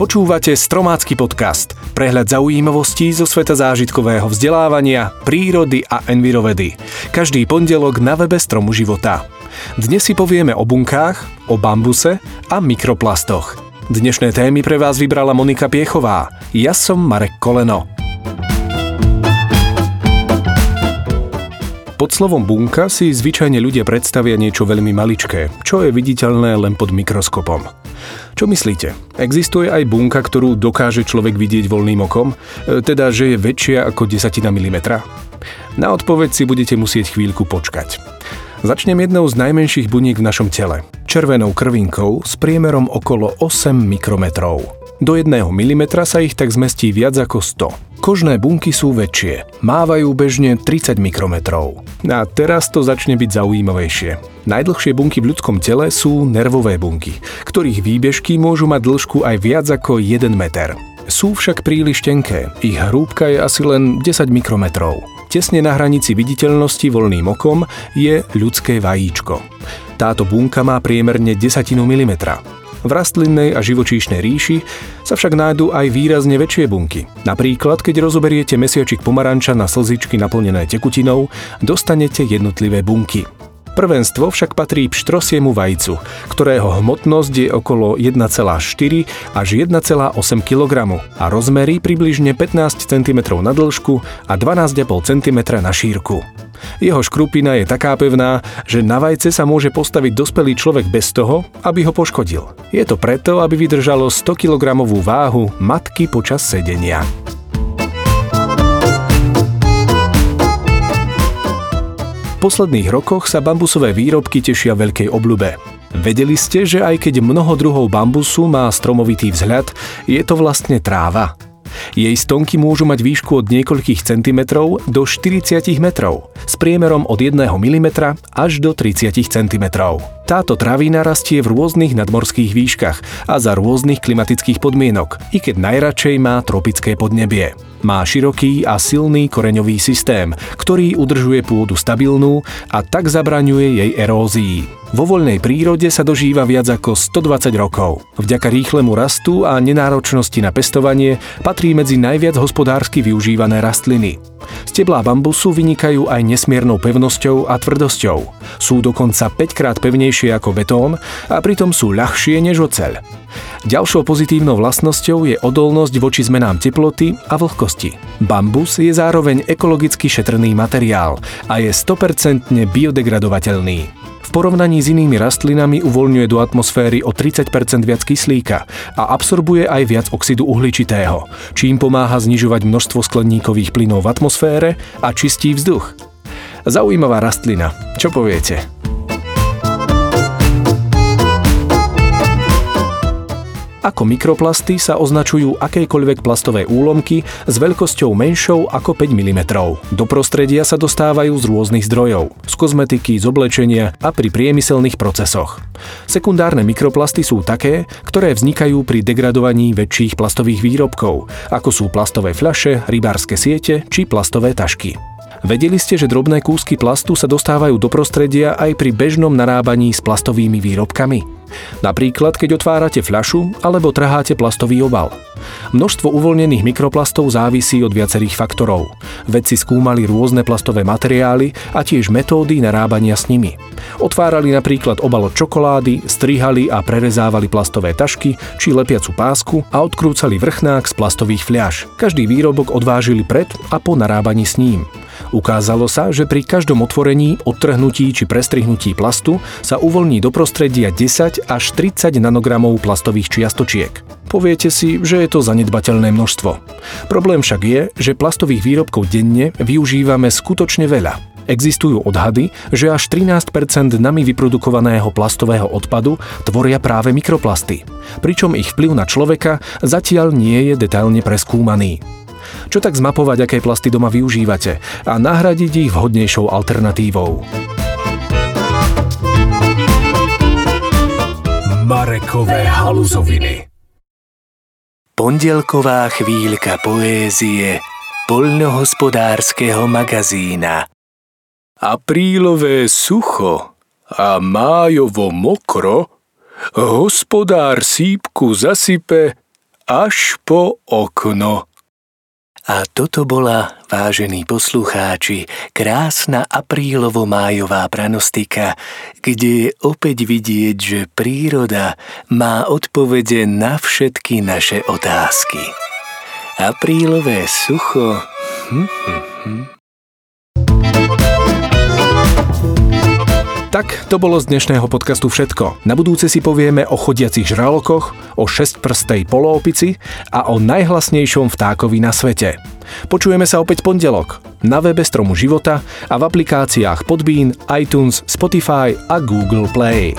Počúvate Stromácky podcast, prehľad zaujímavostí zo sveta zážitkového vzdelávania, prírody a envirovedy. Každý pondelok na webe Stromu života. Dnes si povieme o bunkách, o bambuse a mikroplastoch. Dnešné témy pre vás vybrala Monika Piechová. Ja som Marek Koleno. Pod slovom bunka si zvyčajne ľudia predstavia niečo veľmi maličké, čo je viditeľné len pod mikroskopom. Čo myslíte? Existuje aj bunka, ktorú dokáže človek vidieť voľným okom, e, teda že je väčšia ako desatina milimetra? Na odpoveď si budete musieť chvíľku počkať. Začnem jednou z najmenších buniek v našom tele. Červenou krvinkou s priemerom okolo 8 mikrometrov. Do 1 mm sa ich tak zmestí viac ako 100. Kožné bunky sú väčšie, mávajú bežne 30 mikrometrov. A teraz to začne byť zaujímavejšie. Najdlhšie bunky v ľudskom tele sú nervové bunky, ktorých výbežky môžu mať dĺžku aj viac ako 1 meter. Sú však príliš tenké, ich hrúbka je asi len 10 mikrometrov. Tesne na hranici viditeľnosti voľným okom je ľudské vajíčko. Táto bunka má priemerne desatinu milimetra. V rastlinnej a živočíšnej ríši sa však nájdú aj výrazne väčšie bunky. Napríklad, keď rozoberiete mesiačik pomaranča na slzičky naplnené tekutinou, dostanete jednotlivé bunky. Prvenstvo však patrí pštrosiemu vajcu, ktorého hmotnosť je okolo 1,4 až 1,8 kg a rozmery približne 15 cm na dĺžku a 12,5 cm na šírku. Jeho škrupina je taká pevná, že na vajce sa môže postaviť dospelý človek bez toho, aby ho poškodil. Je to preto, aby vydržalo 100 kg váhu matky počas sedenia. V posledných rokoch sa bambusové výrobky tešia veľkej obľube. Vedeli ste, že aj keď mnoho druhov bambusu má stromovitý vzhľad, je to vlastne tráva. Jej stonky môžu mať výšku od niekoľkých centimetrov do 40 metrov, s priemerom od 1 mm až do 30 cm. Táto travina rastie v rôznych nadmorských výškach a za rôznych klimatických podmienok, i keď najradšej má tropické podnebie. Má široký a silný koreňový systém, ktorý udržuje pôdu stabilnú a tak zabraňuje jej erózii. Vo voľnej prírode sa dožíva viac ako 120 rokov. Vďaka rýchlemu rastu a nenáročnosti na pestovanie patrí medzi najviac hospodársky využívané rastliny. Steblá bambusu vynikajú aj nesmiernou pevnosťou a tvrdosťou. Sú dokonca 5 krát pevnejšie ako betón a pritom sú ľahšie než oceľ. Ďalšou pozitívnou vlastnosťou je odolnosť voči zmenám teploty a vlhkosti. Bambus je zároveň ekologicky šetrný materiál a je 100% biodegradovateľný. V porovnaní s inými rastlinami uvoľňuje do atmosféry o 30 viac kyslíka a absorbuje aj viac oxidu uhličitého, čím pomáha znižovať množstvo skleníkových plynov v atmosfére a čistí vzduch. Zaujímavá rastlina, čo poviete? Ako mikroplasty sa označujú akékoľvek plastové úlomky s veľkosťou menšou ako 5 mm. Do prostredia sa dostávajú z rôznych zdrojov, z kozmetiky, z oblečenia a pri priemyselných procesoch. Sekundárne mikroplasty sú také, ktoré vznikajú pri degradovaní väčších plastových výrobkov, ako sú plastové fľaše, rybárske siete či plastové tašky. Vedeli ste, že drobné kúsky plastu sa dostávajú do prostredia aj pri bežnom narábaní s plastovými výrobkami? Napríklad, keď otvárate fľašu alebo trháte plastový obal. Množstvo uvoľnených mikroplastov závisí od viacerých faktorov. Vedci skúmali rôzne plastové materiály a tiež metódy narábania s nimi. Otvárali napríklad obal od čokolády, strihali a prerezávali plastové tašky či lepiacu pásku a odkrúcali vrchnák z plastových fľaš. Každý výrobok odvážili pred a po narábaní s ním. Ukázalo sa, že pri každom otvorení, odtrhnutí či prestrihnutí plastu sa uvoľní do prostredia 10 až 30 nanogramov plastových čiastočiek. Poviete si, že je to zanedbateľné množstvo. Problém však je, že plastových výrobkov denne využívame skutočne veľa. Existujú odhady, že až 13% nami vyprodukovaného plastového odpadu tvoria práve mikroplasty, pričom ich vplyv na človeka zatiaľ nie je detailne preskúmaný. Čo tak zmapovať, aké plasty doma využívate a nahradiť ich vhodnejšou alternatívou? Marekové haluzoviny Pondelková chvíľka poézie poľnohospodárskeho magazína Aprílové sucho a májovo mokro hospodár sípku zasype až po okno. A toto bola, vážení poslucháči, krásna aprílovo-májová pranostika, kde je opäť vidieť, že príroda má odpovede na všetky naše otázky. Aprílové sucho. Hm, hm, hm. Tak to bolo z dnešného podcastu všetko. Na budúce si povieme o chodiacich žralokoch, o šestprstej poloopici a o najhlasnejšom vtákovi na svete. Počujeme sa opäť pondelok na webe Stromu života a v aplikáciách Podbean, iTunes, Spotify a Google Play.